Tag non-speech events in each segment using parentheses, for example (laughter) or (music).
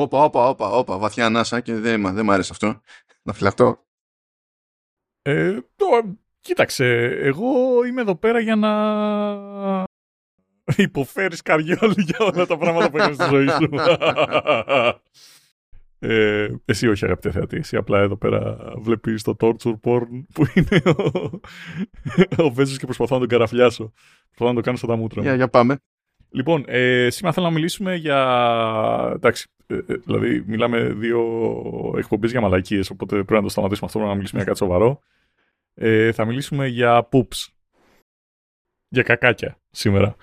Όπα, όπα, όπα, όπα, βαθιά ανάσα και δεν, δεν μ' άρεσε αυτό. Να φυλαχτώ. Ε, το, κοίταξε, εγώ είμαι εδώ πέρα για να υποφέρεις καριόλι για όλα τα πράγματα που έκανες στη ζωή σου. Ε, εσύ όχι αγαπητέ θεατή, εσύ απλά εδώ πέρα βλέπεις το torture porn που είναι ο, ο Βέζος και προσπαθώ να τον καραφλιάσω. Προσπαθώ να το κάνω στα τα μούτρα. Για, για πάμε. Λοιπόν, ε, σήμερα θέλω να μιλήσουμε για... Εντάξει, ε, ε, δηλαδή μιλάμε δύο εκπομπές για μαλακίες, οπότε πρέπει να το σταματήσουμε αυτό να μιλήσουμε για κάτι σοβαρό. Ε, θα μιλήσουμε για poops. Για κακάκια σήμερα.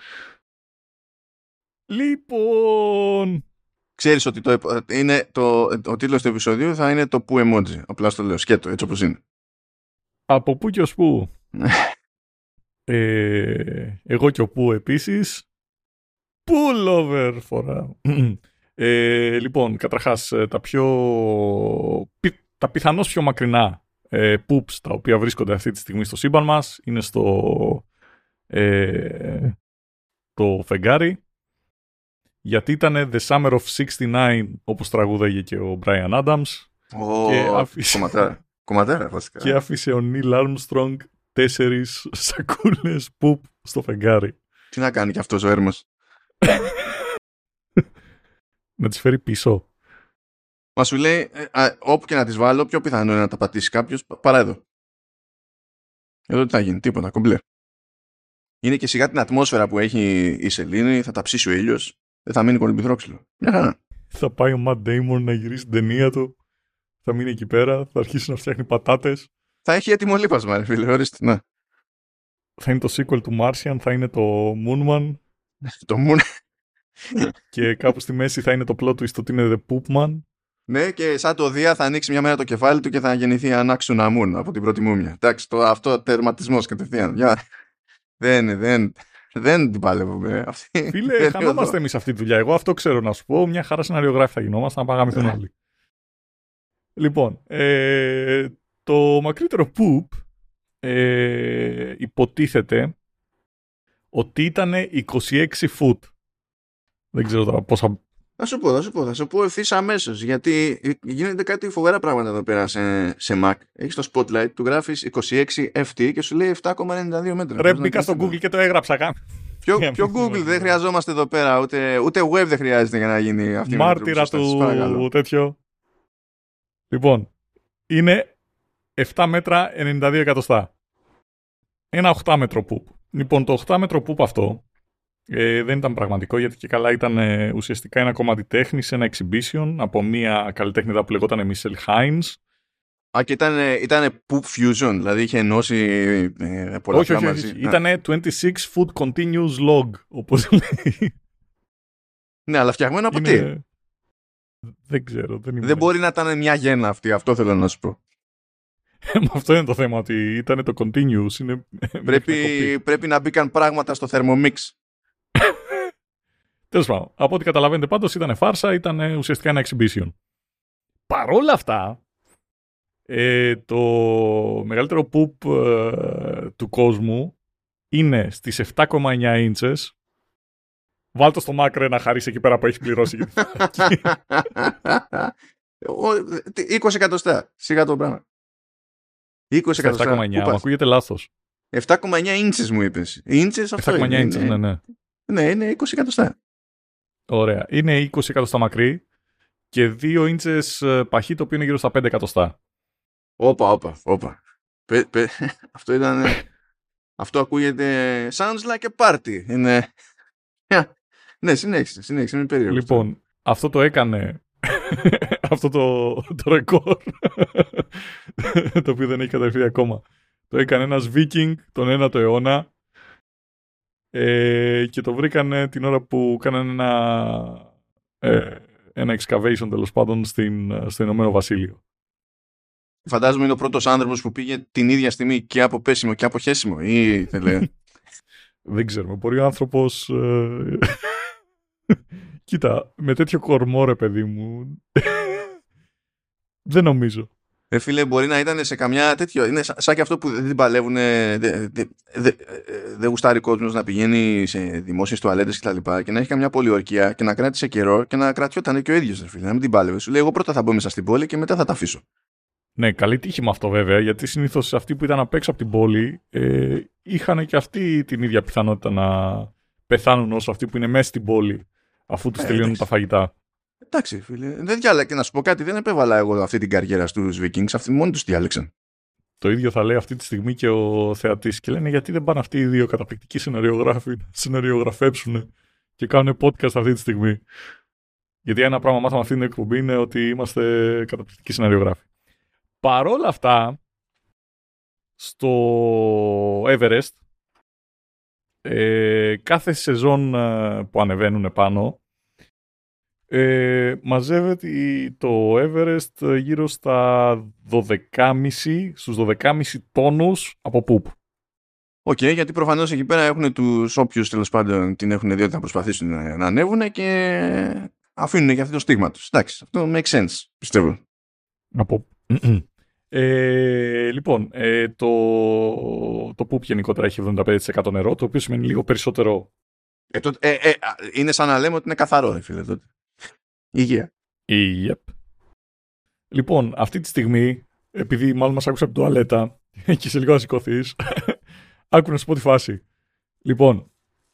Λοιπόν, Ξέρεις ότι το, επ- είναι το, ο τίτλος του επεισοδίου θα είναι το που emoji. Απλά στο λέω σκέτο, έτσι όπως είναι. από πού και ως πού; (laughs) ε, εγώ και ο πού επίσης. Pullover φορά. ε, λοιπόν, καταρχάς, ε, τα πιο... πι- τα πιθανώς πιο μακρινά ε, poops τα οποία βρίσκονται αυτή τη στιγμή στο σύμπαν μας είναι στο ε, το φεγγάρι γιατί ήταν The Summer of 69 όπως τραγούδαγε και ο Brian Adams Ω, Και άφησε- Κομματάρα. Κομματάρα βασικά. και άφησε ο Neil Armstrong τέσσερις σακούλες πουπ στο φεγγάρι. Τι να κάνει κι αυτός ο έρμος; Να τις φέρει πίσω. Μα σου λέει, ε, α, όπου και να τις βάλω, πιο πιθανό είναι να τα πατήσει κάποιος πα- παρά εδώ. Εδώ τι θα γίνει, τίποτα, κομπλέ. Είναι και σιγά την ατμόσφαιρα που έχει η σελήνη, θα τα ψήσει ο ήλιος, δεν θα μείνει κολυμπηθρόξυλο. Μια χαρά. Θα πάει ο Matt Damon να γυρίσει την ταινία του. Θα μείνει εκεί πέρα. Θα αρχίσει να φτιάχνει πατάτες. Θα έχει έτοιμο λίπασμα, ρε φίλε, ορίστε. Να. Θα είναι το sequel του Martian. Θα είναι το Moonman. Το moon. Και κάπου στη μέση θα είναι το plot twist ότι είναι The Poopman. ναι, και σαν το Δία θα ανοίξει μια μέρα το κεφάλι του και θα γεννηθεί ανάξουνα μουν από την πρώτη μούμια. Εντάξει, το, αυτό τερματισμός κατευθείαν. Για... δεν, δεν, δεν την παλεύουμε. Αυτή. Φίλε, Δεν χανόμαστε εδώ. εμείς αυτή τη δουλειά. Εγώ αυτό ξέρω να σου πω. Μια χαρά σεναριογράφη θα γινόμαστε να παγάμηθουν όλοι. Λοιπόν, ε, το μακρύτερο poop ε, υποτίθεται ότι ήταν 26 foot. Δεν ξέρω τώρα πόσα... Θα σου πω, θα σου πω, θα σου πω ευθύς αμέσως. Γιατί γίνονται κάτι φοβερά πράγματα εδώ πέρα σε, σε Mac. Έχεις το spotlight, του γράφεις 26 FT και σου λέει 7,92 μέτρα. Ρε, Πώς να μπήκα στο κάνεις Google και το έγραψα. καν. Ποιο, (laughs) Για ποιο να μην Google θυμάμαι. δεν χρειαζόμαστε εδώ πέρα, ούτε, ούτε web δεν χρειάζεται για να γίνει αυτή η Μάρτυρα μετροπιστώση, σας παρακαλώ. του τέτοιο. Λοιπόν, είναι 7 μέτρα 92 εκατοστά. Ένα 8 μέτρο poop. Λοιπόν, το 8 μέτρο poop αυτό ε, δεν ήταν πραγματικό γιατί και καλά ήταν ε, ουσιαστικά ένα κομμάτι τέχνης, ένα exhibition από μια καλλιτέχνηδα που λεγόταν Michelle Hines. Α, και ήταν, ήταν poop fusion, δηλαδή είχε ενώσει ε, πολλά όχι, όχι, μαζί. όχι. Α, Ήταν 26 foot continuous log, όπως (laughs) λέει. Ναι, αλλά φτιαγμένο από τι; Είναι... Δεν ξέρω. Δεν, ήμουν Δεν μπορεί να ήταν μια γέννα αυτή, αυτό θέλω να σου πω. Αυτό είναι το θέμα, ότι ήταν το continuous. Είναι... πρέπει, πρέπει να μπήκαν πράγματα στο Thermomix. (laughs) Τέλος πάντων, από ό,τι καταλαβαίνετε πάντως ήταν φάρσα, ήταν ε, ουσιαστικά ένα exhibition. Παρόλα αυτά, ε, το μεγαλύτερο poop ε, του κόσμου είναι στις 7,9 inches. Βάλτε στο μάκρε να χαρίσει εκεί πέρα που έχεις πληρώσει. για τη φυλακή. Ο, τι, 20 εκατοστά. Σιγά το πράγμα. 20 Στα εκατοστά. 7,9, Πού μου πας; ακούγεται λάθος. 7,9 ίντσες μου είπες. Ίντσες αυτό 7,9 είναι. inches, ναι, ναι. Ναι, είναι 20 εκατοστά. Ωραία. Είναι 20 εκατοστά μακρύ και 2 inches ε, παχύ, το οποίο είναι γύρω στα 5 εκατοστά. Όπα, όπα, όπα. Πε- πε- (laughs) αυτό ήταν... αυτό ακούγεται... Sounds like a party. Είναι... (laughs) ναι, συνέχισε, συνέχισε, είναι περίεργο. Λοιπόν, αυτό το έκανε (laughs) αυτό το, το ρεκόρ (laughs) το οποίο δεν έχει καταρριφθεί ακόμα. Το έκανε ένας Viking τον 9ο αιώνα ε, και το βρήκανε την ώρα που κάνανε ένα, ε, ένα excavation τέλος πάντων στην, στο Ηνωμένο Βασίλειο. Φαντάζομαι είναι ο πρώτος άνθρωπος που πήγε την ίδια στιγμή και από πέσιμο και από χέσιμο ή (laughs) θέλε... Δεν ξέρουμε. Μπορεί ο άνθρωπος... ε, Κοίτα, με τέτοιο κορμό ρε παιδί μου... (laughs) δεν νομίζω. Ε, φίλε, μπορεί να ήταν σε καμιά τέτοιο. Είναι σαν και αυτό που δεν την παλεύουν. Δεν δε, δε, δε γουστάρει ο κόσμος να πηγαίνει σε δημόσιες τουαλέτες κτλ. Και, τα και να έχει καμιά πολιορκία και να κράτησε καιρό και να κρατιόταν και ο ίδιος. Φίλε, να μην την πάλευε. Σου λέει: Εγώ πρώτα θα μπω μέσα στην πόλη και μετά θα τα αφήσω. Ναι, καλή τύχη με αυτό βέβαια, γιατί συνήθως αυτοί που ήταν απ' έξω από την πόλη ε, είχαν και αυτοί την ίδια πιθανότητα να πεθάνουν όσο αυτοί που είναι μέσα στην πόλη αφού τους ε, τελειώνουν τα φαγητά. Εντάξει, φίλε. Δεν διάλεξα και να σου πω κάτι, δεν επέβαλα εγώ αυτή την καριέρα στους Vikings, αυτοί μόνοι τους διάλεξαν. Το ίδιο θα λέει αυτή τη στιγμή και ο θεατής. Και λένε γιατί δεν πάνε αυτοί οι δύο καταπληκτικοί σεναριογράφοι να σεναριογραφέψουν και κάνουν podcast αυτή τη στιγμή; Γιατί ένα πράγμα μάθαμε αυτή την εκπομπή είναι ότι είμαστε καταπληκτικοί σεναριογράφοι. Παρόλα αυτά, στο Everest, ε, κάθε σεζόν ε, που ανεβαίνουν πάνω, ε, μαζεύεται το Everest γύρω στα 12,5, στους 12,5 τόνους από poop. OK, okay, γιατί προφανώς εκεί πέρα έχουν τους όποιους τέλος πάντων την έχουν δει ότι θα προσπαθήσουν να, να ανέβουν και αφήνουν και αυτό το στίγμα τους. Εντάξει, αυτό makes sense, πιστεύω. Από... Ε, λοιπόν, ε, το, το πουπ γενικότερα έχει 75% νερό, το οποίο σημαίνει λίγο περισσότερο. Ε, το, ε, ε, είναι σαν να λέμε ότι είναι καθαρό, φίλε, τότε. Υγεία. Yep. Λοιπόν, αυτή τη στιγμή, επειδή μάλλον μας άκουσα από την τουαλέτα (laughs) και σε λίγο να σηκωθείς, (laughs) άκου να σου πω τη φάση. Λοιπόν,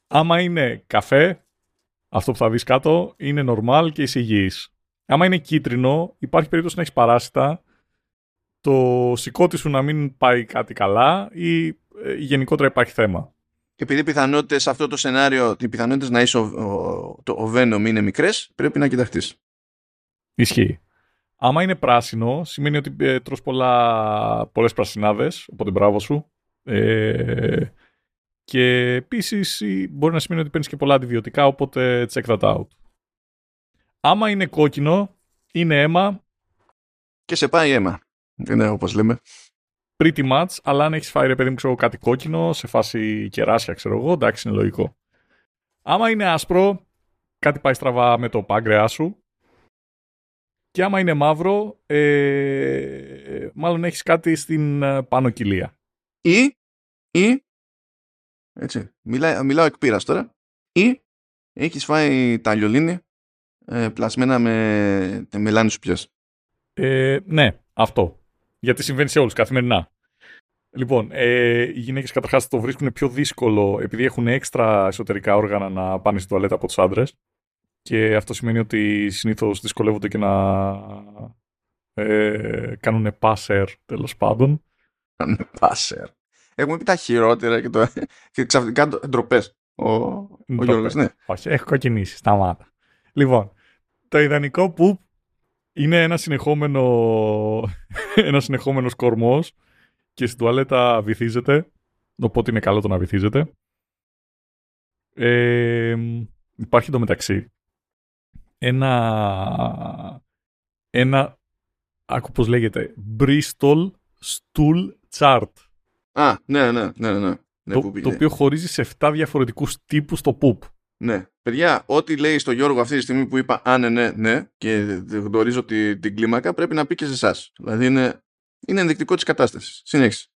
άμα είναι καφέ, αυτό που θα δεις κάτω, είναι normal και είσαι υγιής. Άμα είναι κίτρινο, υπάρχει περίπτωση να έχεις παράσιτα, το σηκώτη σου να μην πάει κάτι καλά ή ε, γενικότερα υπάρχει θέμα; Και επειδή οι πιθανότητες σε αυτό το σενάριο, οι πιθανότητες να είσαι ο, ο, το, ο Venom είναι μικρές, πρέπει να κοιταχτείς. Ισχύει. Άμα είναι πράσινο, σημαίνει ότι ε, τρως πολλά, πολλές πρασινάδες, οπότε μπράβο σου. Ε, και επίσης μπορεί να σημαίνει ότι παίρνεις και πολλά αντιβιωτικά, οπότε check that out. Άμα είναι κόκκινο, είναι αίμα. Και σε πάει αίμα. Είναι όπως λέμε pretty much, αλλά αν έχεις φάει ρε παιδί μου ξέρω, κάτι κόκκινο, σε φάση κεράσια, ξέρω εγώ, εντάξει, είναι λογικό. Άμα είναι άσπρο, κάτι πάει στραβά με το πάγκρεά σου. Και άμα είναι μαύρο, ε, μάλλον έχεις κάτι στην ε, πάνω κοιλία. Ή, ή, έτσι, μιλά, μιλάω εκ πείρας τώρα, ή έχεις φάει τα λιολίνη ε, πλασμένα με μελάνι σου πιες. Ε, ναι, αυτό. Γιατί συμβαίνει σε όλους καθημερινά. Λοιπόν, ε, οι γυναίκες καταρχάς το βρίσκουν πιο δύσκολο επειδή έχουν έξτρα εσωτερικά όργανα να πάνε στην τουαλέτα από τους άντρες. Και αυτό σημαίνει ότι συνήθως δυσκολεύονται και να ε, κάνουν πάσερ τέλος πάντων. Κάνουν πάσερ. Έχουμε πει τα χειρότερα και, το, και ξαφνικά ντροπές. Ο, ο Γιώργος, ναι. Όχι, έχω κοκκινήσει. Σταμάτα. Λοιπόν, το ιδανικό που είναι ένα συνεχόμενο, (laughs) ένας συνεχόμενος κορμός και στην τουαλέτα βυθίζεται, οπότε είναι καλό το να βυθίζεται. Ε, υπάρχει το μεταξύ ένα, ένα, άκου πώς λέγεται, Bristol Stool Chart. Α, ναι, ναι, ναι, ναι. ναι το, το οποίο χωρίζει σε 7 διαφορετικούς τύπους το poop. Ναι. Παιδιά, ό,τι λέει στο Γιώργο αυτή τη στιγμή που είπα Α, ναι, ναι, ναι, και γνωρίζω τη, την κλίμακα, πρέπει να πει και σε εσάς. Δηλαδή είναι, είναι ενδεικτικό της κατάστασης. Συνέχισε.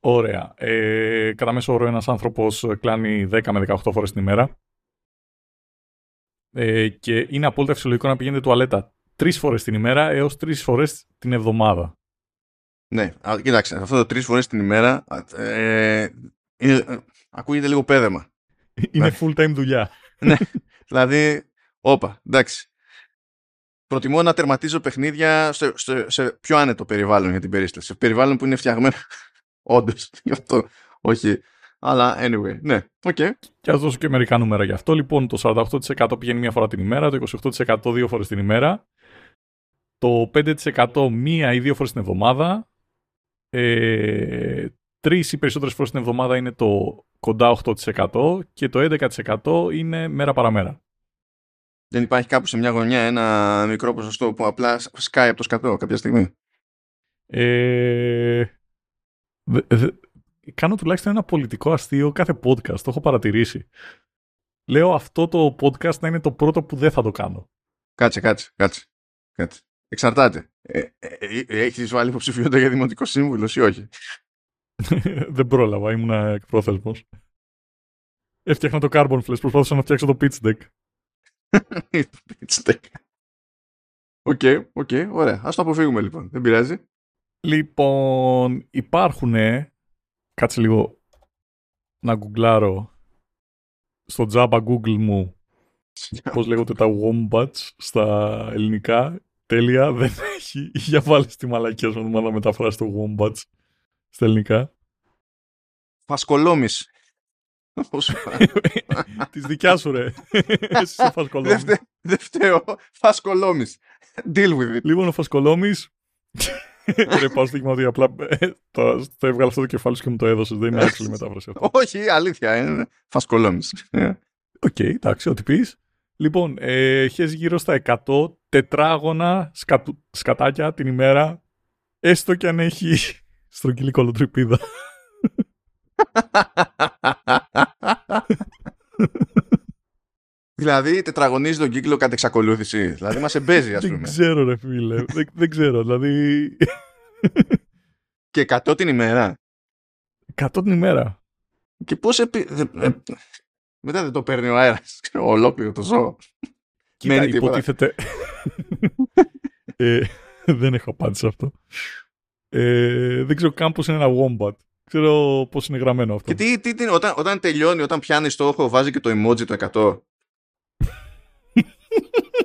Ωραία. Ε, κατά μέσο όρο ένας άνθρωπος κλάνει 10 με 18 φορές την ημέρα. Ε, και είναι απόλυτα φυσιολογικό να πηγαίνετε τουαλέτα τρεις φορές την ημέρα έως τρεις φορές την εβδομάδα. Ναι, κοίταξε, αυτό το τρεις φορές την ημέρα ε, είναι, ακούγεται λίγο πέδεμα. Είναι full time δουλειά (laughs) ναι, δηλαδή, όπα, εντάξει. Προτιμώ να τερματίζω παιχνίδια σε, σε, σε πιο άνετο περιβάλλον για την περίσταση. Σε περιβάλλον που είναι φτιαγμένο. (laughs) Όντως, γι' αυτό. Όχι. Αλλά anyway, ναι, OK. Okay. Και ας δώσω και μερικά νούμερα γι' αυτό. Λοιπόν, το 48% πηγαίνει μία φορά την ημέρα, το 28% δύο φορές την ημέρα, το 5% μία ή δύο φορές την εβδομάδα, ε, τρεις ή περισσότερες φορές την εβδομάδα είναι το κοντά 8% και το 11% είναι μέρα παραμέρα. Δεν υπάρχει κάπου σε μια γωνιά ένα μικρό ποσοστό που απλά σκάει από το σκατό κάποια στιγμή; Ε, κάνω τουλάχιστον ένα πολιτικό αστείο κάθε podcast, το έχω παρατηρήσει. Λέω αυτό το podcast να είναι το πρώτο που δεν θα το κάνω. Κάτσε, κάτσε, κάτσε. κάτσε. Εξαρτάται. Ε, ε, ε, έχεις βάλει υποψηφιότητα για δημοτικό σύμβουλος ή όχι; (laughs) Δεν πρόλαβα, ήμουν εκπρόθεσμος. Έφτιαχνα το Carbon Flash, προσπάθησα να φτιάξω το pitch deck. το pitch deck. OK, okay, OK, okay, ωραία. Ας το αποφύγουμε λοιπόν. Δεν πειράζει. Λοιπόν, υπάρχουν. Κάτσε λίγο να γκουγκλάρω στο Java Google μου πώς λέγονται τα wombats στα ελληνικά. Τέλεια, δεν έχει. Για βάλε τη μαλακία σου να μεταφράσει το wombats στα ελληνικά. Φασκολόμης. (laughs) Της δικιάς σου, ρε. Εσύ (laughs) είσαι φασκολόμης. Δεν φταίω. Φασκολόμης. Deal with it. Λοιπόν, ο φασκολόμης. (laughs) Ρε, πάω στο ότι απλά ε, το, το έβγαλε αυτό το κεφάλι σου και μου το έδωσες. Δεν είναι actual μετάφραση αυτό. Όχι, αλήθεια. Είναι φασκολόμης. Οκ, εντάξει, ό,τι πεις. Λοιπόν, ε, έχεις γύρω στα 100 τετράγωνα σκατάκια την ημέρα, έστω και αν έχει στρογγυλή κωλοτρυπίδα. δηλαδή τετραγωνίζει τον κύκλο κατά εξακολούθηση. Δηλαδή μας εμπέζει, ας πούμε. Δεν ξέρω, ρε φίλε. δεν, δεν ξέρω. Δηλαδή. και 100 την ημέρα. 100 την ημέρα. Και πώς. Επί... Ε, μετά δεν το παίρνει ο αέρας. Ολόκληρο το ζώο. Κοίτα, υποτίθεται. (laughs) ε, δεν έχω απάντηση σε αυτό. Ε, δεν ξέρω καν πώς είναι ένα wombat. Ξέρω πώς είναι γραμμένο αυτό. Και τι, τι, όταν, όταν τελειώνει, όταν πιάνει στόχο, βάζει και το emoji το 100. (laughs)